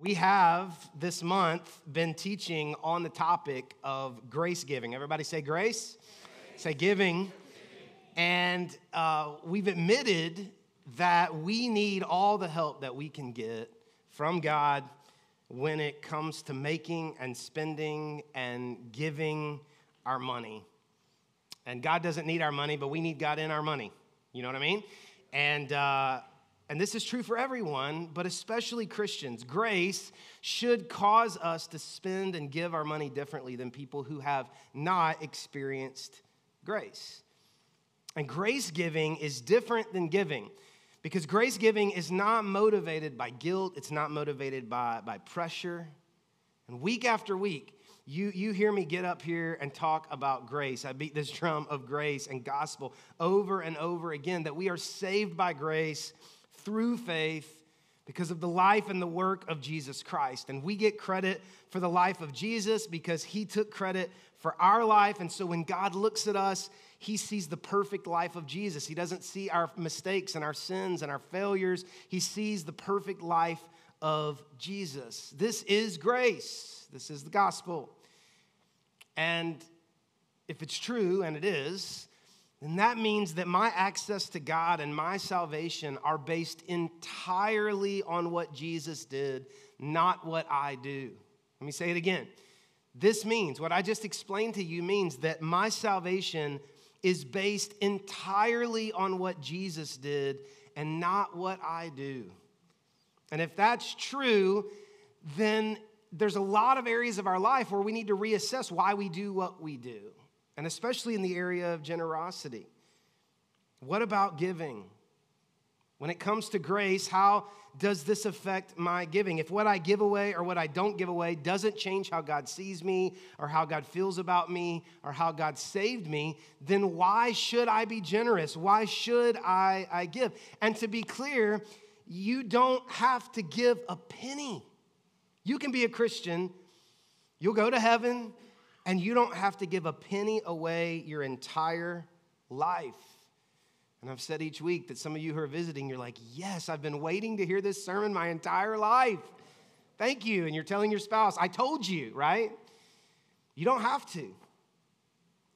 We have this month been teaching on the topic of grace giving. Everybody say grace, grace. say giving. And uh, we've admitted that we need all the help that we can get from God when it comes to making and spending and giving our money. And God doesn't need our money, but we need God in our money. You know what I mean? And uh, and this is true for everyone, but especially Christians, grace should cause us to spend and give our money differently than people who have not experienced grace. And grace giving is different than giving because grace giving is not motivated by guilt, it's not motivated by, by pressure. And week after week, you, you hear me get up here and talk about grace. I beat this drum of grace and gospel over and over again that we are saved by grace through faith because of the life and the work of Jesus Christ. And we get credit for the life of Jesus because he took credit for our life. And so when God looks at us, he sees the perfect life of Jesus. He doesn't see our mistakes and our sins and our failures, he sees the perfect life of Jesus. This is grace, this is the gospel. And if it's true, and it is, then that means that my access to God and my salvation are based entirely on what Jesus did, not what I do. Let me say it again. This means, what I just explained to you means that my salvation is based entirely on what Jesus did and not what I do. And if that's true, then there's a lot of areas of our life where we need to reassess why we do what we do and especially in the area of generosity. What about giving? When it comes to grace, how does this affect my giving? If what I give away or what I don't give away doesn't change how God sees me or how God feels about me or how God saved me, then why should I be generous? Why should I, I give? And to be clear, you don't have to give a penny. You can be a Christian, you'll go to heaven, and you don't have to give a penny away your entire life. And I've said each week that some of you who are visiting, you're like, Yes, I've been waiting to hear this sermon my entire life. Thank you. And you're telling your spouse, I told you, right? You don't have to.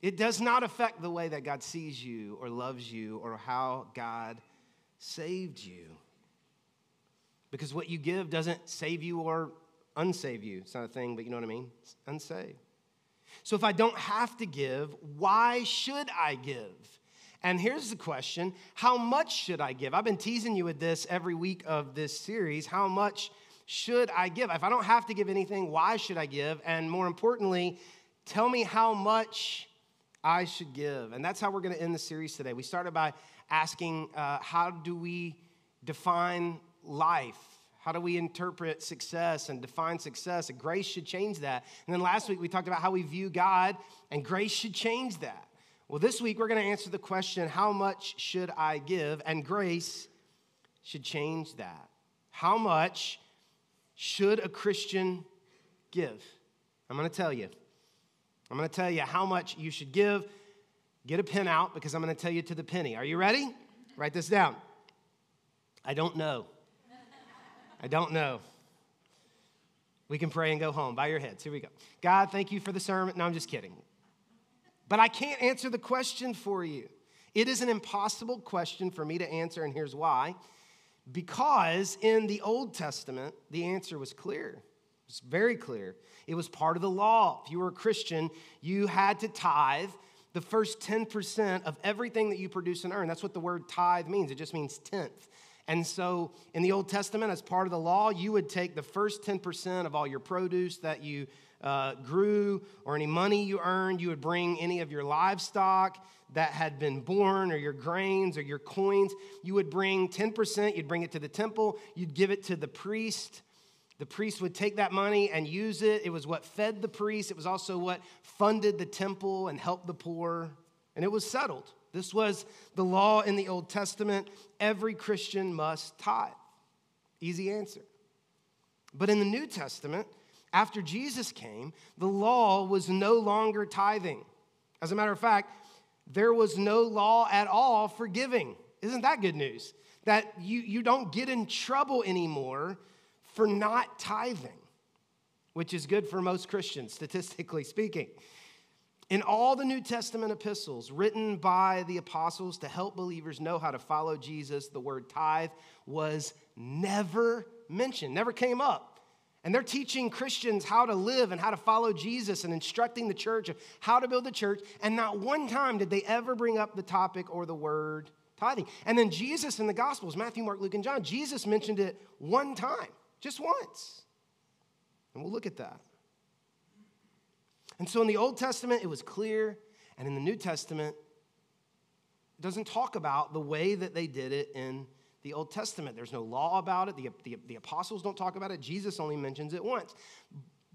It does not affect the way that God sees you or loves you or how God saved you. Because what you give doesn't save you or unsave you. It's not a thing, but you know what I mean? It's unsaved. So if I don't have to give, why should I give? And here's the question How much should I give? I've been teasing you with this every week of this series. How much should I give? If I don't have to give anything, why should I give? And more importantly, tell me how much I should give. And that's how we're going to end the series today. We started by asking uh, how do we define life? How do we interpret success and define success? And grace should change that. And then last week we talked about how we view God, and grace should change that. Well, this week we're going to answer the question how much should I give? And grace should change that. How much should a Christian give? I'm going to tell you. I'm going to tell you how much you should give. Get a pen out because I'm going to tell you to the penny. Are you ready? Write this down. I don't know. I don't know. We can pray and go home. Bow your heads. Here we go. God, thank you for the sermon. No, I'm just kidding. But I can't answer the question for you. It is an impossible question for me to answer, and here's why. Because in the Old Testament, the answer was clear. It was very clear. It was part of the law. If you were a Christian, you had to tithe the first 10% of everything that you produce and earn. That's what the word tithe means. It just means tenth. And so in the Old Testament, as part of the law, you would take the first 10% of all your produce that you uh, grew or any money you earned. You would bring any of your livestock that had been born or your grains or your coins. You would bring 10%, you'd bring it to the temple, you'd give it to the priest. The priest would take that money and use it. It was what fed the priest, it was also what funded the temple and helped the poor, and it was settled. This was the law in the Old Testament. Every Christian must tithe. Easy answer. But in the New Testament, after Jesus came, the law was no longer tithing. As a matter of fact, there was no law at all for giving. Isn't that good news? That you, you don't get in trouble anymore for not tithing, which is good for most Christians, statistically speaking. In all the New Testament epistles written by the apostles to help believers know how to follow Jesus, the word tithe was never mentioned, never came up. And they're teaching Christians how to live and how to follow Jesus and instructing the church of how to build the church. And not one time did they ever bring up the topic or the word tithing. And then Jesus in the Gospels, Matthew, Mark, Luke, and John, Jesus mentioned it one time, just once. And we'll look at that. And so in the Old Testament, it was clear. And in the New Testament, it doesn't talk about the way that they did it in the Old Testament. There's no law about it. The, the, the, apostles don't talk about it. Jesus only mentions it once.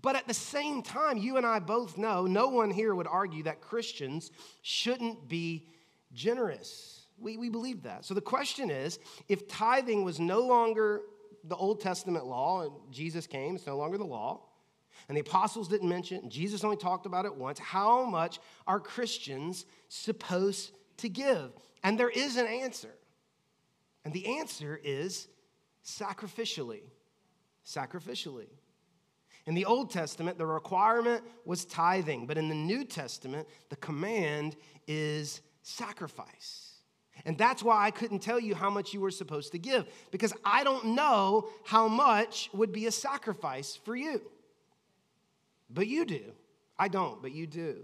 But at the same time, you and I both know no one here would argue that Christians shouldn't be generous. We, we believe that. So the question is if tithing was no longer the Old Testament law, and Jesus came, it's no longer the law, and the apostles didn't mention it, Jesus only talked about it once, how much are Christians supposed to give? And there is an answer. And the answer is sacrificially. Sacrificially. In the Old Testament, the requirement was tithing, but in the New Testament, the command is sacrifice. And that's why I couldn't tell you how much you were supposed to give, because I don't know how much would be a sacrifice for you. But you do. I don't, but you do.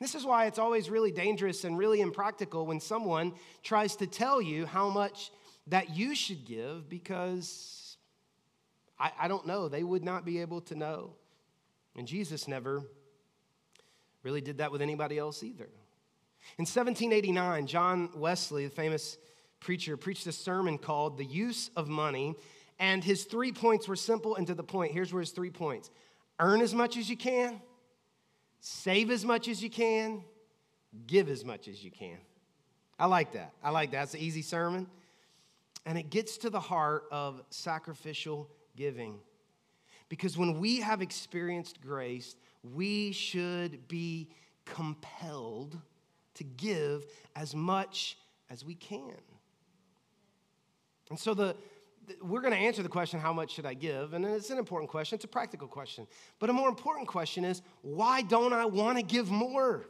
This is why it's always really dangerous and really impractical when someone tries to tell you how much that you should give because I, I don't know. They would not be able to know. And Jesus never really did that with anybody else either. In 1789, John Wesley, the famous preacher, preached a sermon called The Use of Money. And his three points were simple and to the point. Here's where his three points earn as much as you can, save as much as you can, give as much as you can. I like that. I like that. It's an easy sermon and it gets to the heart of sacrificial giving. Because when we have experienced grace, we should be compelled to give as much as we can. And so the, we're going to answer the question, how much should I give? And it's an important question, it's a practical question. But a more important question is, why don't I want to give more?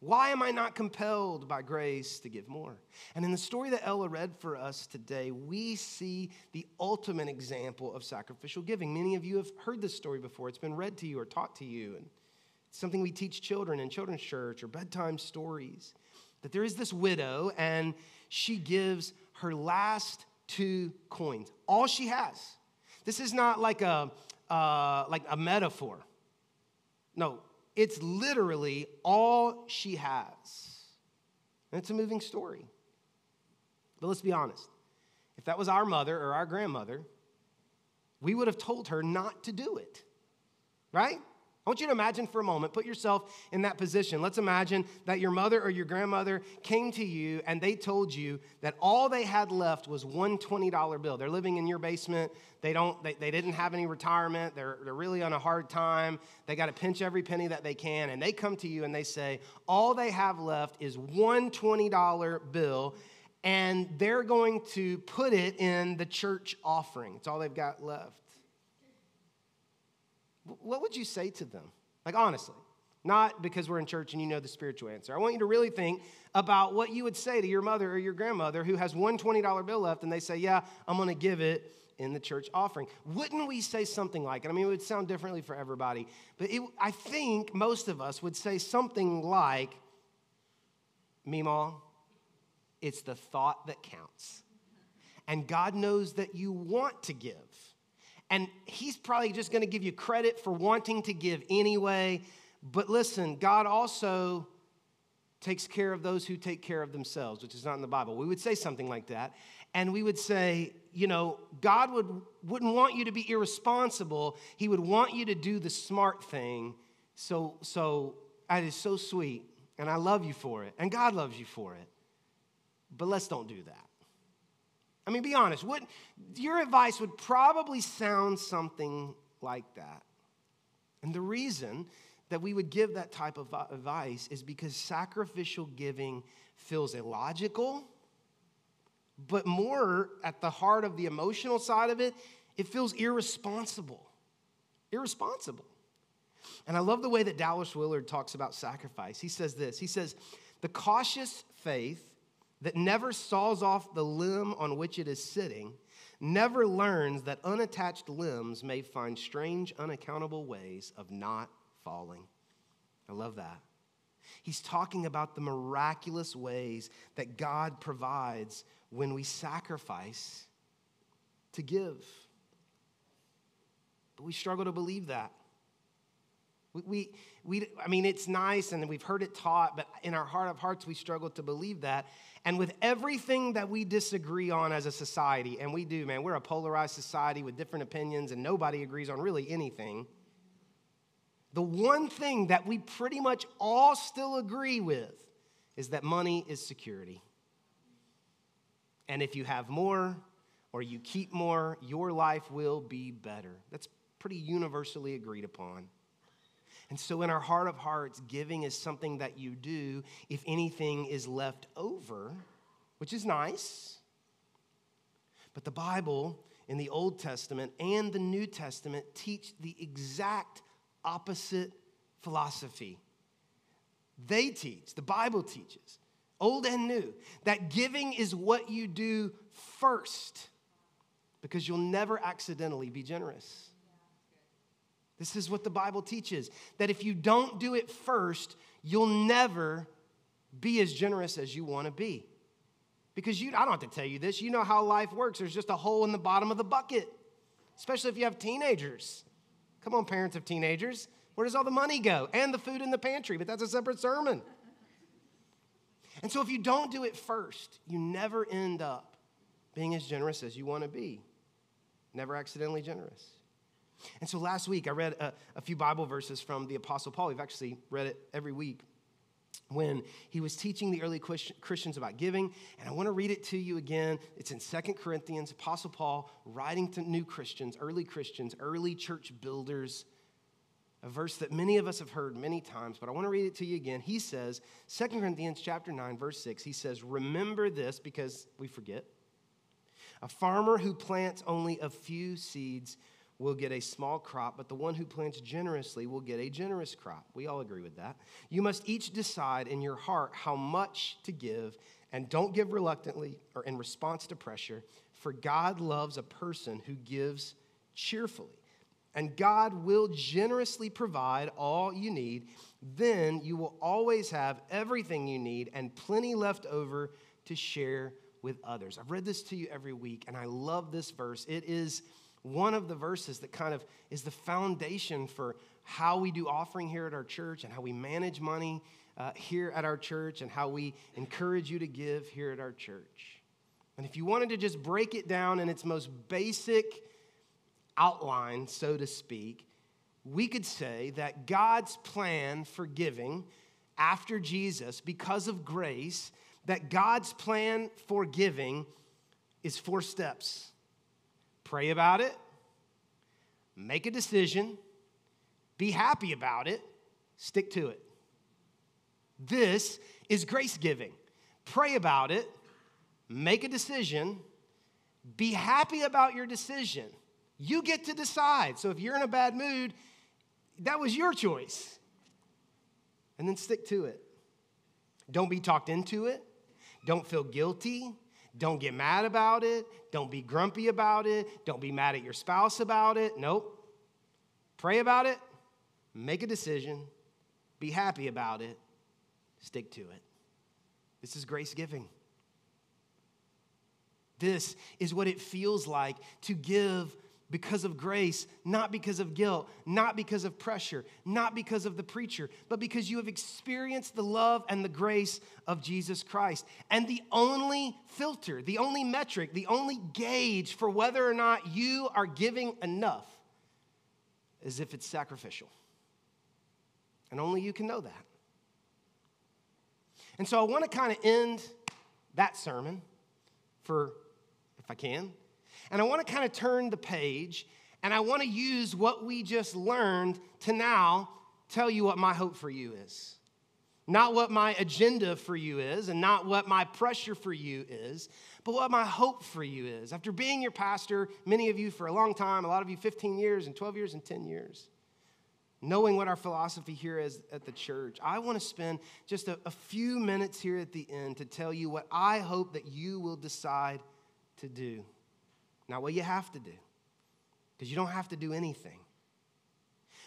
Why am I not compelled by grace to give more? And in the story that Ella read for us today, we see the ultimate example of sacrificial giving. Many of you have heard this story before, it's been read to you or taught to you. And it's something we teach children in children's church or bedtime stories. That there is this widow, and she gives her last two coins, all she has. This is not like a, uh, like a metaphor. No, it's literally all she has. And it's a moving story. But let's be honest. If that was our mother or our grandmother, we would have told her not to do it, right? I want you to imagine for a moment, put yourself in that position. Let's imagine that your mother or your grandmother came to you and they told you that all they had left was one $20 bill. They're living in your basement. They, don't, they, they didn't have any retirement. They're, they're really on a hard time. They got to pinch every penny that they can. And they come to you and they say, all they have left is one $20 bill and they're going to put it in the church offering. It's all they've got left what would you say to them? Like, honestly, not because we're in church and you know the spiritual answer. I want you to really think about what you would say to your mother or your grandmother who has one $20 bill left and they say, Yeah, I'm going to give it in the church offering. Wouldn't we say something like it? I mean, it would sound differently for everybody, but it, I think most of us would say something like, Meemaw, it's the thought that counts. And God knows that you want to give. And he's probably just going to give you credit for wanting to give anyway. But listen, God also takes care of those who take care of themselves, which is not in the Bible. We would say something like that. And we would say, you know, God would, wouldn't want you to be irresponsible. He would want you to do the smart thing. So, so that is so sweet. And I love you for it. And God loves you for it. But let's don't do that. I mean, be honest. What, your advice would probably sound something like that. And the reason that we would give that type of advice is because sacrificial giving feels illogical, but more at the heart of the emotional side of it, It feels irresponsible. Irresponsible. And I love the way that Dallas Willard talks about sacrifice. He says this He says, The cautious faith that never saws off the limb on which it is sitting never learns that unattached limbs may find strange, unaccountable ways of not falling. I love that. He's talking about the miraculous ways that God provides when we sacrifice to give. But we struggle to believe that. We, we, we, I mean, it's nice and we've heard it taught, but in our heart of hearts, we struggle to believe that. And with everything that we disagree on as a society, and we do, man, we're a polarized society with different opinions, and nobody agrees on really anything. The one thing that we pretty much all still agree with is that money is security. And if you have more or you keep more, your life will be better. That's pretty universally agreed upon. And so, in our heart of hearts, giving is something that you do if anything is left over, which is nice. But the Bible in the Old Testament and the New Testament teach the exact opposite philosophy. They teach, the Bible teaches, old and new, that giving is what you do first because you'll never accidentally be generous. This is what the Bible teaches that if you don't do it first, you'll never be as generous as you want to be. Because you, I don't have to tell you this, you know how life works. There's just a hole in the bottom of the bucket, especially if you have teenagers. Come on, parents of teenagers. Where does all the money go? And the food in the pantry, but that's a separate sermon. And so if you don't do it first, you never end up being as generous as you want to be. Never accidentally generous. And so last week, I read a, a, few Bible verses from the Apostle Paul. We've actually read it every week when he was teaching the early Christians about giving. And I want to read it to you again. It's in Second Corinthians, Apostle Paul writing to new Christians, early Christians, early church builders. A verse that many of us have heard many times, but I want to read it to you again. He says, Second Corinthians chapter 9, verse 6, he says, Remember this because we forget. A farmer who plants only a few seeds will get a small crop, but the one who plants generously will get a generous crop. We all agree with that. You must each decide in your heart how much to give, and don't give reluctantly or in response to pressure, for God loves a person who gives cheerfully. And God will generously provide all you need. Then you will always have everything you need and plenty left over to share with others. I've read this to you every week, and I love this verse. It is one of the verses that kind of is the foundation for how we do offering here at our church and how we manage money uh, here at our church and how we encourage you to give here at our church. And if you wanted to just break it down in its most basic outline, so to speak, we could say that God's plan for giving after Jesus, because of grace, that God's plan for giving is four steps. Pray about it, make a decision, be happy about it, stick to it. This is grace giving. Pray about it, make a decision, be happy about your decision. You get to decide. So if you're in a bad mood, that was your choice. And then stick to it. Don't be talked into it. Don't feel guilty. Don't get mad about it. Don't be grumpy about it. Don't be mad at your spouse about it. Nope. Pray about it. Make a decision. Be happy about it. Stick to it. This is grace giving. This is what it feels like to give because of grace, not because of guilt, not because of pressure, not because of the preacher, but because you have experienced the love and the grace of Jesus Christ. And the only filter, the only metric, the only gauge for whether or not you are giving enough is if it's sacrificial. And only you can know that. And so I want to kind of end that sermon for, if I can, and I want to kind of turn the page and I want to use what we just learned to now tell you what my hope for you is. Not what my agenda for you is, and not what my pressure for you is, but what my hope for you is. After being your pastor, many of you for a long time, a lot of you 15 years and 12 years and 10 years, knowing what our philosophy here is at the church, I want to spend just a, a few minutes here at the end to tell you what I hope that you will decide to do. Not what you have to do, because you don't have to do anything.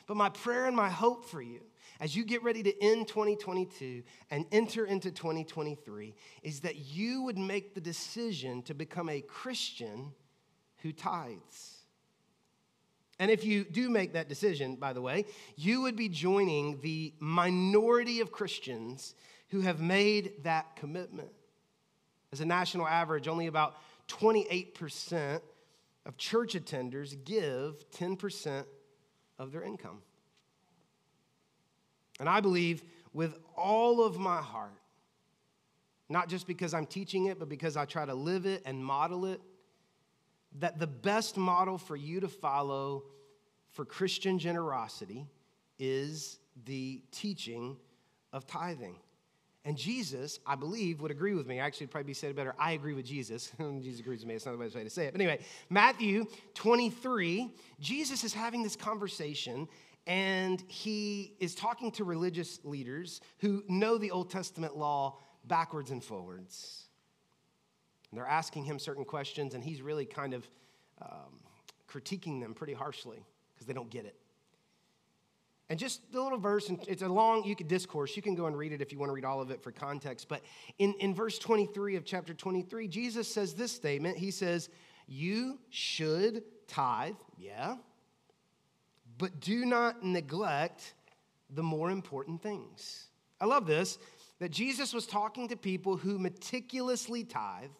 But my prayer and my hope for you as you get ready to end 2022 and enter into 2023 is that you would make the decision to become a Christian who tithes. And if you do make that decision, by the way, you would be joining the minority of Christians who have made that commitment. As a national average, only about 28% of church attenders give 10% of their income. And I believe with all of my heart, not just because I'm teaching it, but because I try to live it and model it, that the best model for you to follow for Christian generosity is the teaching of tithing. And Jesus, I believe, would agree with me. Actually, probably be said better. I agree with Jesus. Jesus agrees with me. It's not the best way to say it. But anyway, Matthew 23, Jesus is having this conversation, and he is talking to religious leaders who know the Old Testament law backwards and forwards. And they're asking him certain questions, and he's really kind of um, critiquing them pretty harshly because they don't get it. And just the little verse, and it's a long, you could discourse. You can go and read it if you want to read all of it for context. But in, in verse 23 of chapter 23, Jesus says this statement He says, You should tithe, yeah, but do not neglect the more important things. I love this that Jesus was talking to people who meticulously tithed,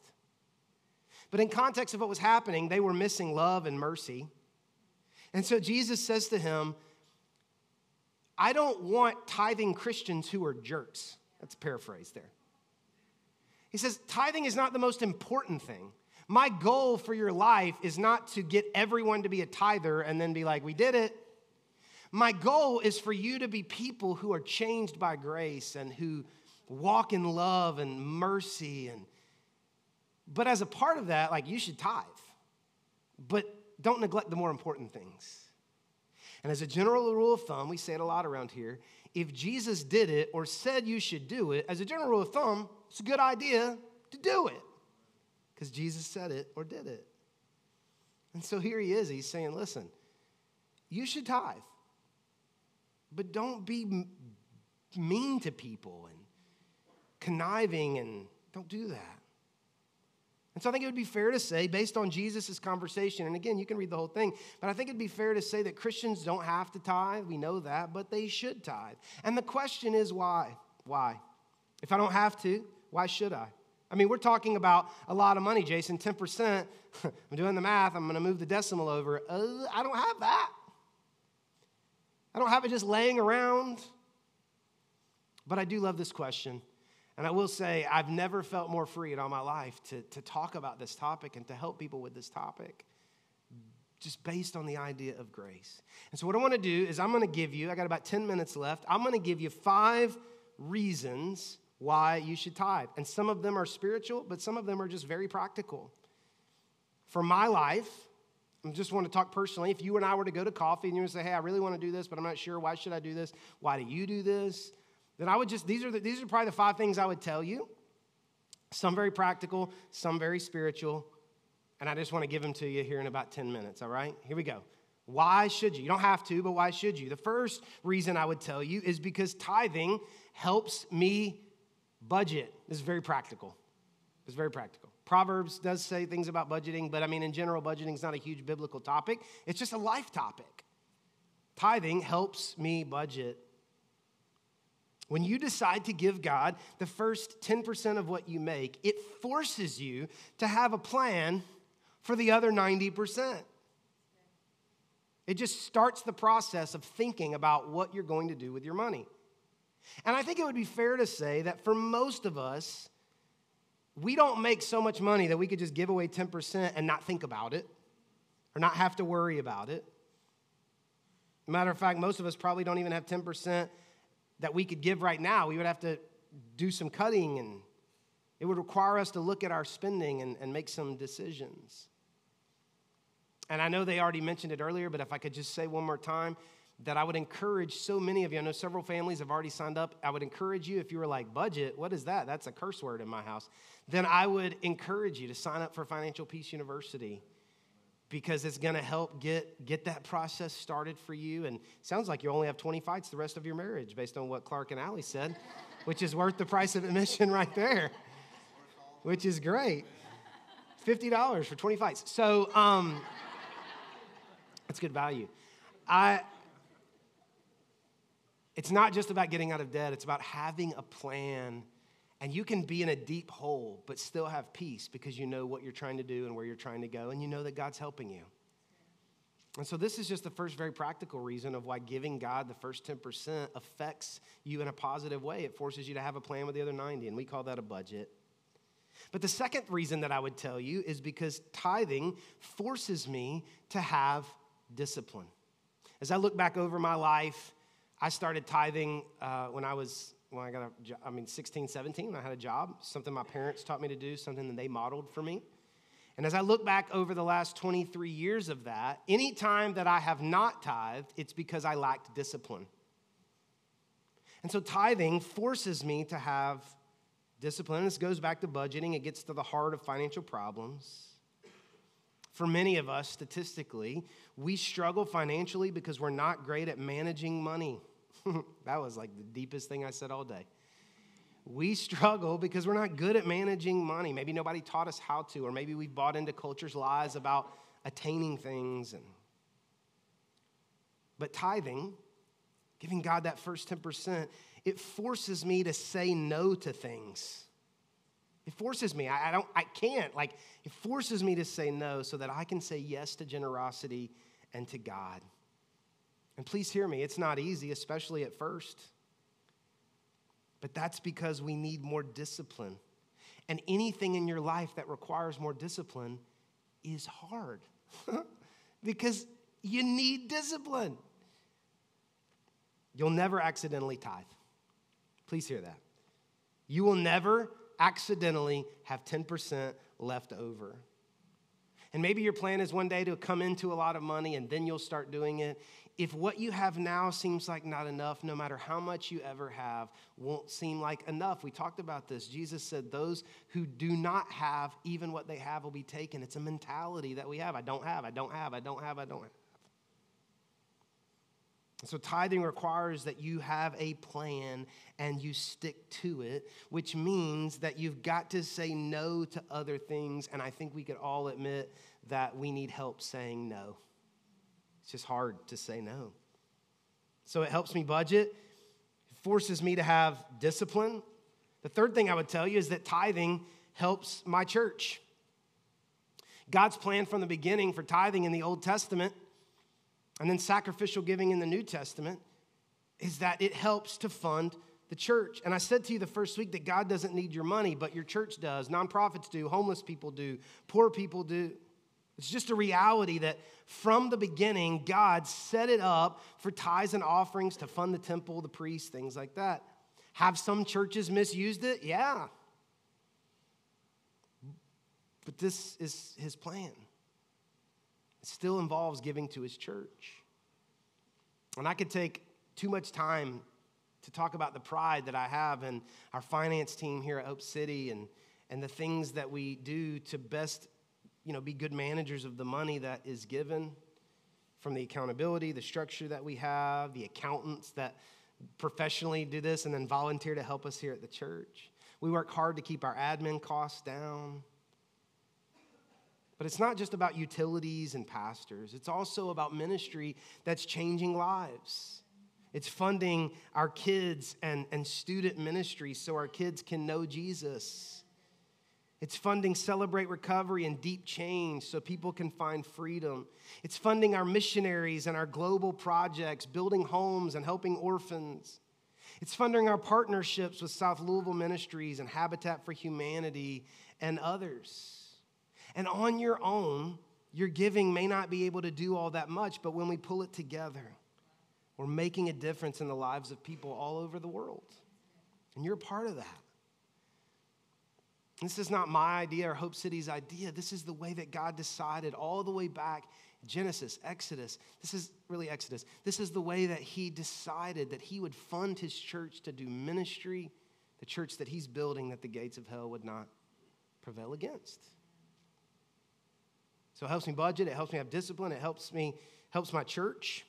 but in context of what was happening, they were missing love and mercy. And so Jesus says to him, I don't want tithing Christians who are jerks. That's a paraphrase there. He says, tithing is not the most important thing. My goal for your life is not to get everyone to be a tither and then be like, we did it. My goal is for you to be people who are changed by grace and who walk in love and mercy and but as a part of that like you should tithe but don't neglect the more important things and as a general rule of thumb, we say it a lot around here if Jesus did it or said you should do it, as a general rule of thumb, it's a good idea to do it because Jesus said it or did it. And so here he is. He's saying, listen, you should tithe, but don't be mean to people and conniving and don't do that. And so I think it would be fair to say, based on Jesus' conversation, and again, you can read the whole thing, but I think it'd be fair to say that Christians don't have to tithe. We know that, but they should tithe. And the question is why? Why? If I don't have to, why should I? I mean, we're talking about a lot of money, Jason. 10%. I'm doing the math. I'm going to move the decimal over. Uh, I don't have that. I don't have it just laying around. But I do love this question. And I will say, I've never felt more free in all my life to, to talk about this topic and to help people with this topic, just based on the idea of grace. And so, what I want to do is, I'm going to give you, I got about 10 minutes left, I'm going to give you five reasons why you should tithe. And some of them are spiritual, but some of them are just very practical. For my life, I just want to talk personally. If you and I were to go to coffee and you say, hey, I really want to do this, but I'm not sure, why should I do this? Why do you do this? Then I would just, these are, the, these are probably the five things I would tell you. Some very practical, some very spiritual. And I just want to give them to you here in about 10 minutes, all right? Here we go. Why should you? You don't have to, but why should you? The first reason I would tell you is because tithing helps me budget. This is very practical. It's very practical. Proverbs does say things about budgeting, but I mean, in general, budgeting is not a huge biblical topic, it's just a life topic. Tithing helps me budget. When you decide to give God the first 10% of what you make, it forces you to have a plan for the other 90%. It just starts the process of thinking about what you're going to do with your money. And I think it would be fair to say that for most of us, we don't make so much money that we could just give away 10% and not think about it or not have to worry about it. Matter of fact, most of us probably don't even have 10% that we could give right now. We would have to do some cutting, and it would require us to look at our spending and, and make some decisions. And I know they already mentioned it earlier, but if I could just say one more time, that I would encourage so many of you. I know several families have already signed up. I would encourage you if you were like, budget, what is that? That's a curse word in my house. Then I would encourage you to sign up for Financial Peace University because it's going to help get, get that process started for you. And sounds like you only have 20 fights the rest of your marriage based on what Clark and Allie said, which is worth the price of admission right there, which is great. $50 for 20 fights. So, um, that's good value. I, it's not just about getting out of debt, it's about having a plan. And you can be in a deep hole, but still have peace because you know what you're trying to do and where you're trying to go, and you know that God's helping you. And so, this is just the first very practical reason of why giving God the first 10% affects you in a positive way. It forces you to have a plan with the other 90, and we call that a budget. But the second reason that I would tell you is because tithing forces me to have discipline. As I look back over my life, I started tithing uh, when I was, when I got a job, I mean, 16, 17, I had a job, something my parents taught me to do, something that they modeled for me. And as I look back over the last 23 years of that, any time that I have not tithed, it's because I lacked discipline. And so tithing forces me to have discipline. This goes back to budgeting, it gets to the heart of financial problems. For many of us, statistically, we struggle financially because we're not great at managing money. that was like the deepest thing I said all day. We struggle because we're not good at managing money. Maybe nobody taught us how to, or maybe we've bought into culture's lies about attaining things. And... But tithing, giving God that first 10%, it forces me to say no to things. It forces me. I, I, don't, I can't. Like, it forces me to say no so that I can say yes to generosity and to God. And please hear me, it's not easy, especially at first. But that's because we need more discipline. And anything in your life that requires more discipline is hard because you need discipline. You'll never accidentally tithe. Please hear that. You will never accidentally have 10% left over. And maybe your plan is one day to come into a lot of money and then you'll start doing it. If what you have now seems like not enough, no matter how much you ever have, won't seem like enough. We talked about this. Jesus said, Those who do not have, even what they have, will be taken. It's a mentality that we have. I don't have, I don't have, I don't have, I don't have. So, tithing requires that you have a plan and you stick to it, which means that you've got to say no to other things. And I think we could all admit that we need help saying no. It's just hard to say no. So, it helps me budget, it forces me to have discipline. The third thing I would tell you is that tithing helps my church. God's plan from the beginning for tithing in the Old Testament and then sacrificial giving in the New Testament is that it helps to fund the church. And I said to you the first week that God doesn't need your money, but your church does. Nonprofits do, homeless people do, poor people do. It's just a reality that from the beginning, God set it up for tithes and offerings to fund the temple, the priests, things like that. Have some churches misused it? Yeah. But this is his plan It still involves giving to his church. And I could take too much time to talk about the pride that I have and our finance team here at Hope City and, and the things that we do to best you know, be good managers of the money that is given from the accountability, the structure that we have, the accountants that professionally do this and then volunteer to help us here at the church. We work hard to keep our admin costs down. But it's not just about utilities and pastors, it's also about ministry that's changing lives. It's funding our kids and, and student ministry so our kids can know Jesus. It's funding Celebrate Recovery and Deep Change so people can find freedom. It's funding our missionaries and our global projects, building homes and helping orphans. It's funding our partnerships with South Louisville Ministries and Habitat for Humanity and others. And on your own, your giving may not be able to do all that much, but when we pull it together, We're making a difference in the lives of people all over the world. And you're part of that. This is not my idea or Hope City's idea. This is the way that God decided all the way back Genesis, Exodus. This is really Exodus. This is the way that He decided that He would fund His church to do ministry, the church that He's building that the gates of hell would not prevail against. So it helps me budget, it helps me have discipline, it helps me helps my church.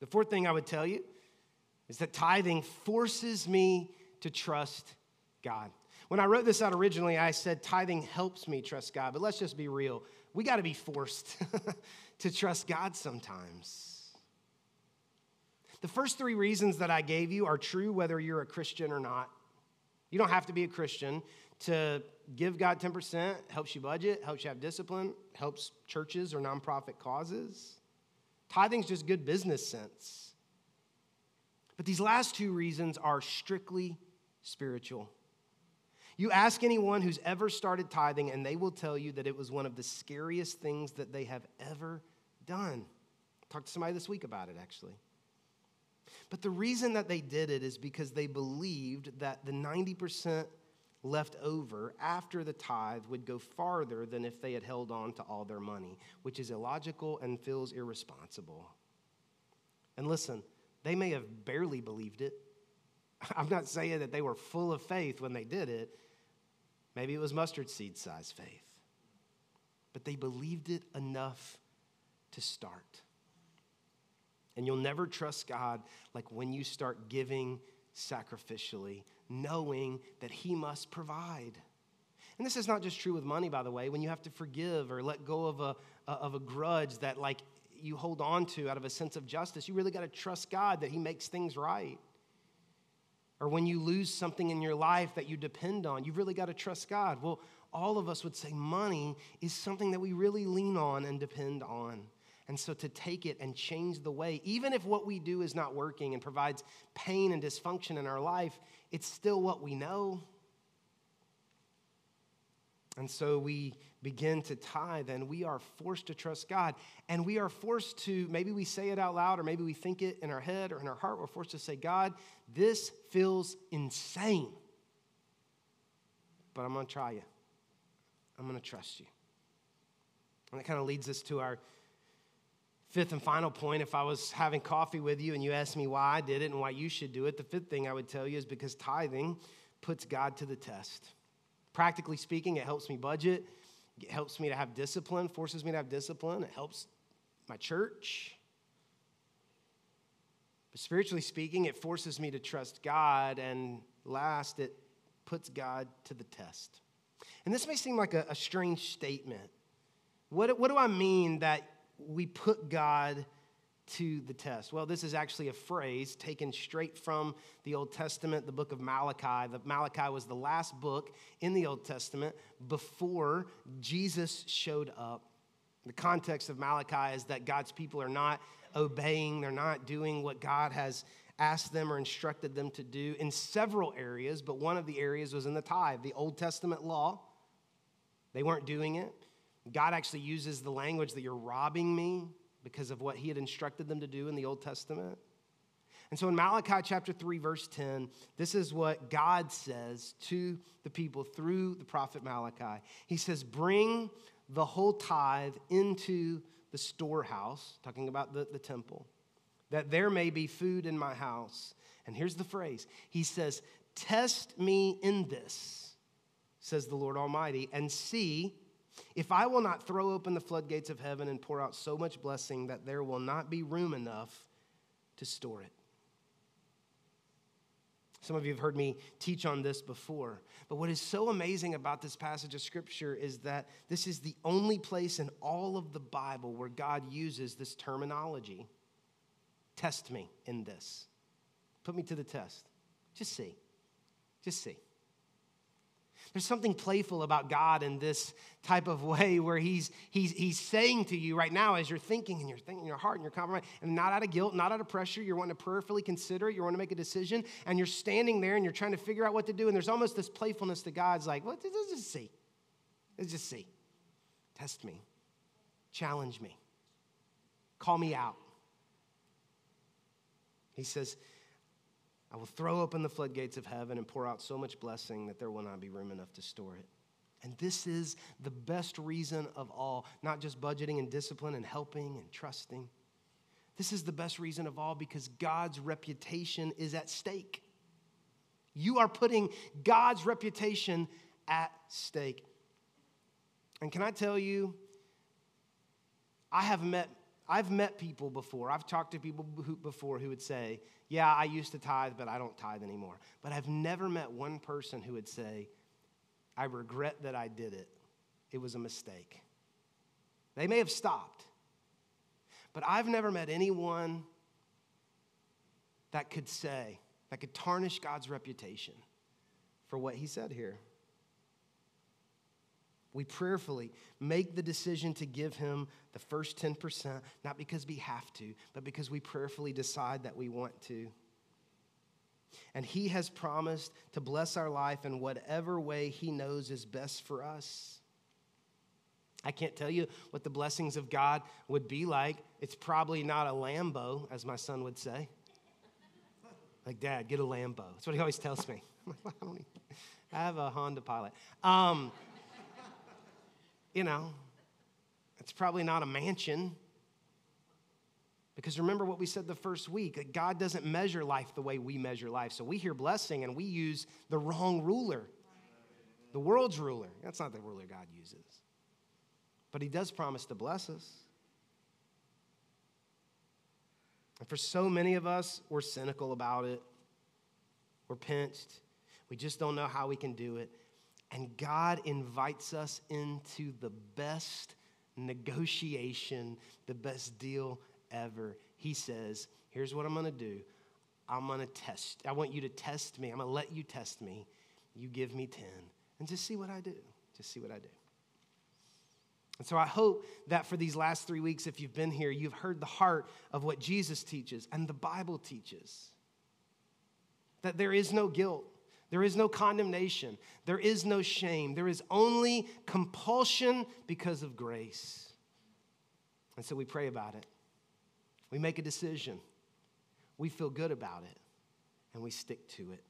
The fourth thing I would tell you is that tithing forces me to trust God. When I wrote this out originally, I said tithing helps me trust God, but let's just be real. We got to be forced to trust God sometimes. The first three reasons that I gave you are true whether you're a Christian or not. You don't have to be a Christian to give God 10%, helps you budget, helps you have discipline, helps churches or nonprofit causes. Tithing's just good business sense. But these last two reasons are strictly spiritual. You ask anyone who's ever started tithing, and they will tell you that it was one of the scariest things that they have ever done. Talked to somebody this week about it, actually. But the reason that they did it is because they believed that the 90% left over after the tithe would go farther than if they had held on to all their money, which is illogical and feels irresponsible. And listen, they may have barely believed it. I'm not saying that they were full of faith when they did it, Maybe it was mustard seed size faith. But they believed it enough to start. And you'll never trust God like when you start giving sacrificially, knowing that He must provide. And this is not just true with money, by the way. When you have to forgive or let go of a, of a grudge that, like, you hold on to out of a sense of justice, you really got to trust God that He makes things right or when you lose something in your life that you depend on, you've really got to trust God. Well, all of us would say money is something that we really lean on and depend on. And so to take it and change the way, even if what we do is not working and provides pain and dysfunction in our life, it's still what we know. And so we begin to tithe and we are forced to trust God. And we are forced to, maybe we say it out loud or maybe we think it in our head or in our heart. We're forced to say, God, this feels insane. But I'm going to try you. I'm going to trust you. And that kind of leads us to our fifth and final point. If I was having coffee with you and you asked me why I did it and why you should do it, the fifth thing I would tell you is because tithing puts God to the test. Practically speaking, it helps me budget, it helps me to have discipline, forces me to have discipline, it helps my church. But spiritually speaking, it forces me to trust God, and last, it puts God to the test. And this may seem like a, a strange statement. What, what do I mean that we put God to the test? Well, this is actually a phrase taken straight from the Old Testament, the book of Malachi. The Malachi was the last book in the Old Testament before Jesus showed up. The context of Malachi is that God's people are not obeying, they're not doing what God has asked them or instructed them to do in several areas, but one of the areas was in the tithe, the Old Testament law. They weren't doing it. God actually uses the language that you're robbing me because of what he had instructed them to do in the Old Testament. And so in Malachi chapter 3, verse 10, this is what God says to the people through the prophet Malachi. He says, Bring the whole tithe into the storehouse, talking about the, the temple, that there may be food in my house. And here's the phrase He says, Test me in this, says the Lord Almighty, and see if I will not throw open the floodgates of heaven and pour out so much blessing that there will not be room enough to store it. Some of you have heard me teach on this before. But what is so amazing about this passage of scripture is that this is the only place in all of the Bible where God uses this terminology. Test me in this. Put me to the test. Just see. Just see. There's something playful about God in this type of way where he's, he's, he's saying to you right now as you're thinking and you're thinking in your heart and you're compromising, and not out of guilt, not out of pressure, you're wanting to prayerfully consider it, you're wanting to make a decision, and you're standing there and you're trying to figure out what to do, and there's almost this playfulness to God's like, well, let's just see. Let's just see. Test me. Challenge me. Call me out. He says, I will throw open the floodgates of heaven and pour out so much blessing that there will not be room enough to store it. And this is the best reason of all, not just budgeting and discipline and helping and trusting. This is the best reason of all because God's reputation is at stake. You are putting God's reputation at stake. And can I tell you, I have met I've met people before. I've talked to people who, before who would say, "Yeah, I used to tithe, but I don't tithe anymore." But I've never met one person who would say, "I regret that I did it. It was a mistake." They may have stopped. But I've never met anyone that could say, that could tarnish God's reputation for what he said here we prayerfully make the decision to give him the first 10%, not because we have to, but because we prayerfully decide that we want to. And he has promised to bless our life in whatever way he knows is best for us. I can't tell you what the blessings of God would be like. It's probably not a Lambo, as my son would say. Like, Dad, get a Lambo. That's what he always tells me. I, have a Honda Pilot. Um, you know, it's probably not a mansion. Because remember what we said the first week that God doesn't measure life the way we measure life. So we hear blessing and we use the wrong ruler, the world's ruler. That's not the ruler God uses. But He does promise to bless us. And for so many of us, we're cynical about it. We're pinched. We just don't know how we can do it. And God invites us into the best negotiation, the best deal ever. He says, Here's what I'm going to do I'm going to test. I want you to test me. I'm going to let you test me. You give me 10 and just see what I do. Just see what I do. And so I hope that for these last three weeks, if you've been here, you've heard the heart of what Jesus teaches and the Bible teaches that there is no guilt there is no condemnation. There is no shame. There is only compulsion because of grace. And so we pray about it. We make a decision. We feel good about it. And we stick to it.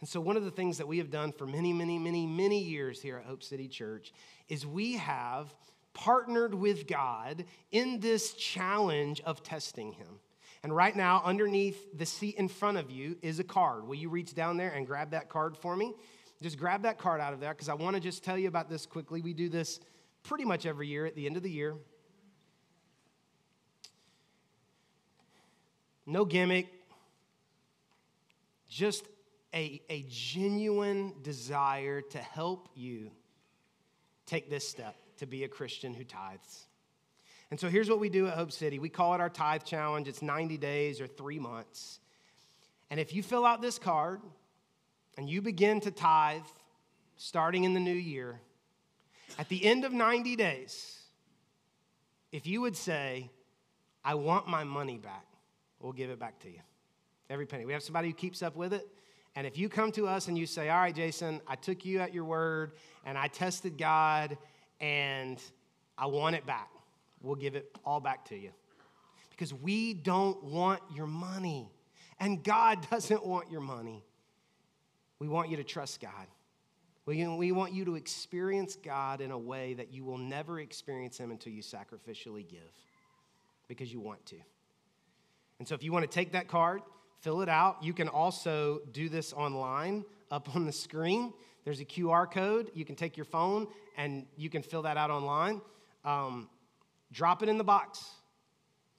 And so, one of the things that we have done for many, many, many, many years here at Hope City Church is we have partnered with God in this challenge of testing Him. And right now, underneath the seat in front of you is a card. Will you reach down there and grab that card for me? Just grab that card out of there because I want to just tell you about this quickly. We do this pretty much every year at the end of the year. No gimmick, just a, a genuine desire to help you take this step to be a Christian who tithes. And so here's what we do at Hope City we call it our tithe challenge. It's 90 days or three months. And if you fill out this card and you begin to tithe starting in the new year, at the end of 90 days, if you would say, I want my money back, we'll give it back to you. Every penny. We have somebody who keeps up with it. And if you come to us and you say, All right, Jason, I took you at your word and I tested God and I want it back we'll give it all back to you. Because we don't want your money. And God doesn't want your money. We want you to trust God. We, we want you to experience God in a way that you will never experience Him until you sacrificially give because you want to. And so, if you want to take that card, fill it out. You can also do this online up on the screen. There's a QR code. You can take your phone and you can fill that out online. Um, drop it in the box.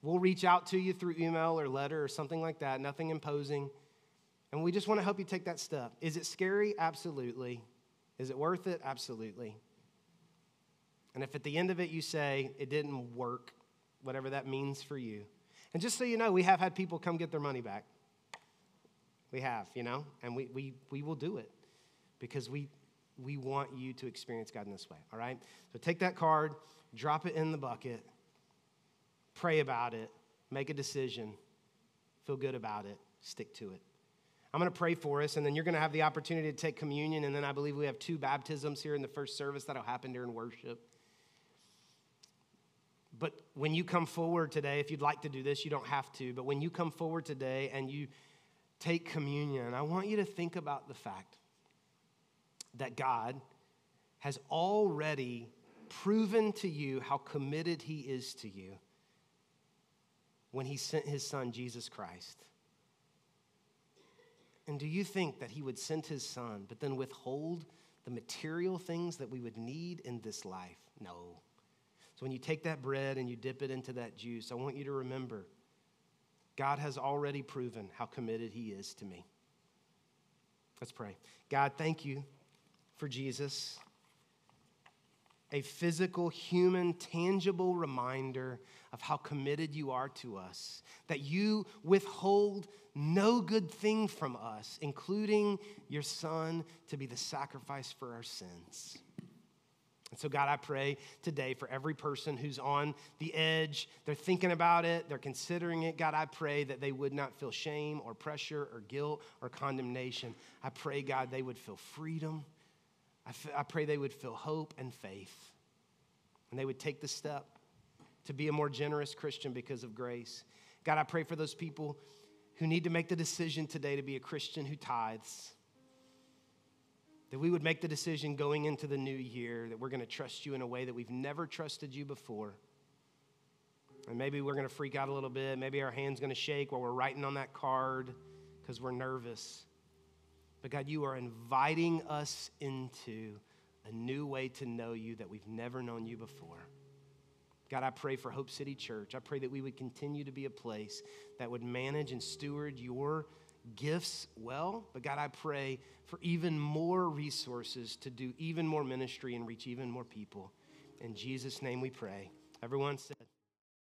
We'll reach out to you through email or letter or something like that, nothing imposing. And we just want to help you take that step. Is it scary? Absolutely. Is it worth it? Absolutely. And if at the end of it you say it didn't work, whatever that means for you. And just so you know, we have had people come get their money back. We have, you know, and we, we, we will do it because we, we want you to experience God in this way, all right? So take that card, drop it in the bucket, pray about it, make a decision, feel good about it, stick to it. I'm going to pray for us, and then you're going to have the opportunity to take communion. And then I believe we have two baptisms here in the first service that'll happen during worship. But when you come forward today, if you'd like to do this, you don't have to, but when you come forward today and you take communion, I want you to think about the fact that God has already proven to you how committed He is to you when He sent His Son, Jesus Christ. And do you think that He would send His Son, but then withhold the material things that we would need in this life? No. So when you take that bread and you dip it into that juice, I want you to remember God has already proven how committed He is to me. Let's pray. God, thank you for Jesus a physical, human, tangible reminder of how committed you are to us, that you withhold no good thing from us, including your Son to be the sacrifice for our sins. And so, God, I pray today for every person who's on the edge, they're thinking about it, they're considering it. God, I pray that they would not feel shame or pressure or guilt or condemnation. I pray, God, they would feel freedom I, f- I pray they would feel hope and faith, and they would take the step to be a more generous Christian because of grace. God, I pray for those people who need to make the decision today to be a Christian who tithes. That we would make the decision going into the new year that we're going to trust you in a way that we've never trusted you before. And maybe we're going to freak out a little bit. Maybe our hand's going to shake while we're writing on that card because we're nervous. But God, you are inviting us into a new way to know you that we've never known you before. God, I pray for Hope City Church. I pray that we would continue to be a place that would manage and steward your gifts well. But God, I pray for even more resources to do even more ministry and reach even more people. In Jesus' name we pray. Everyone said,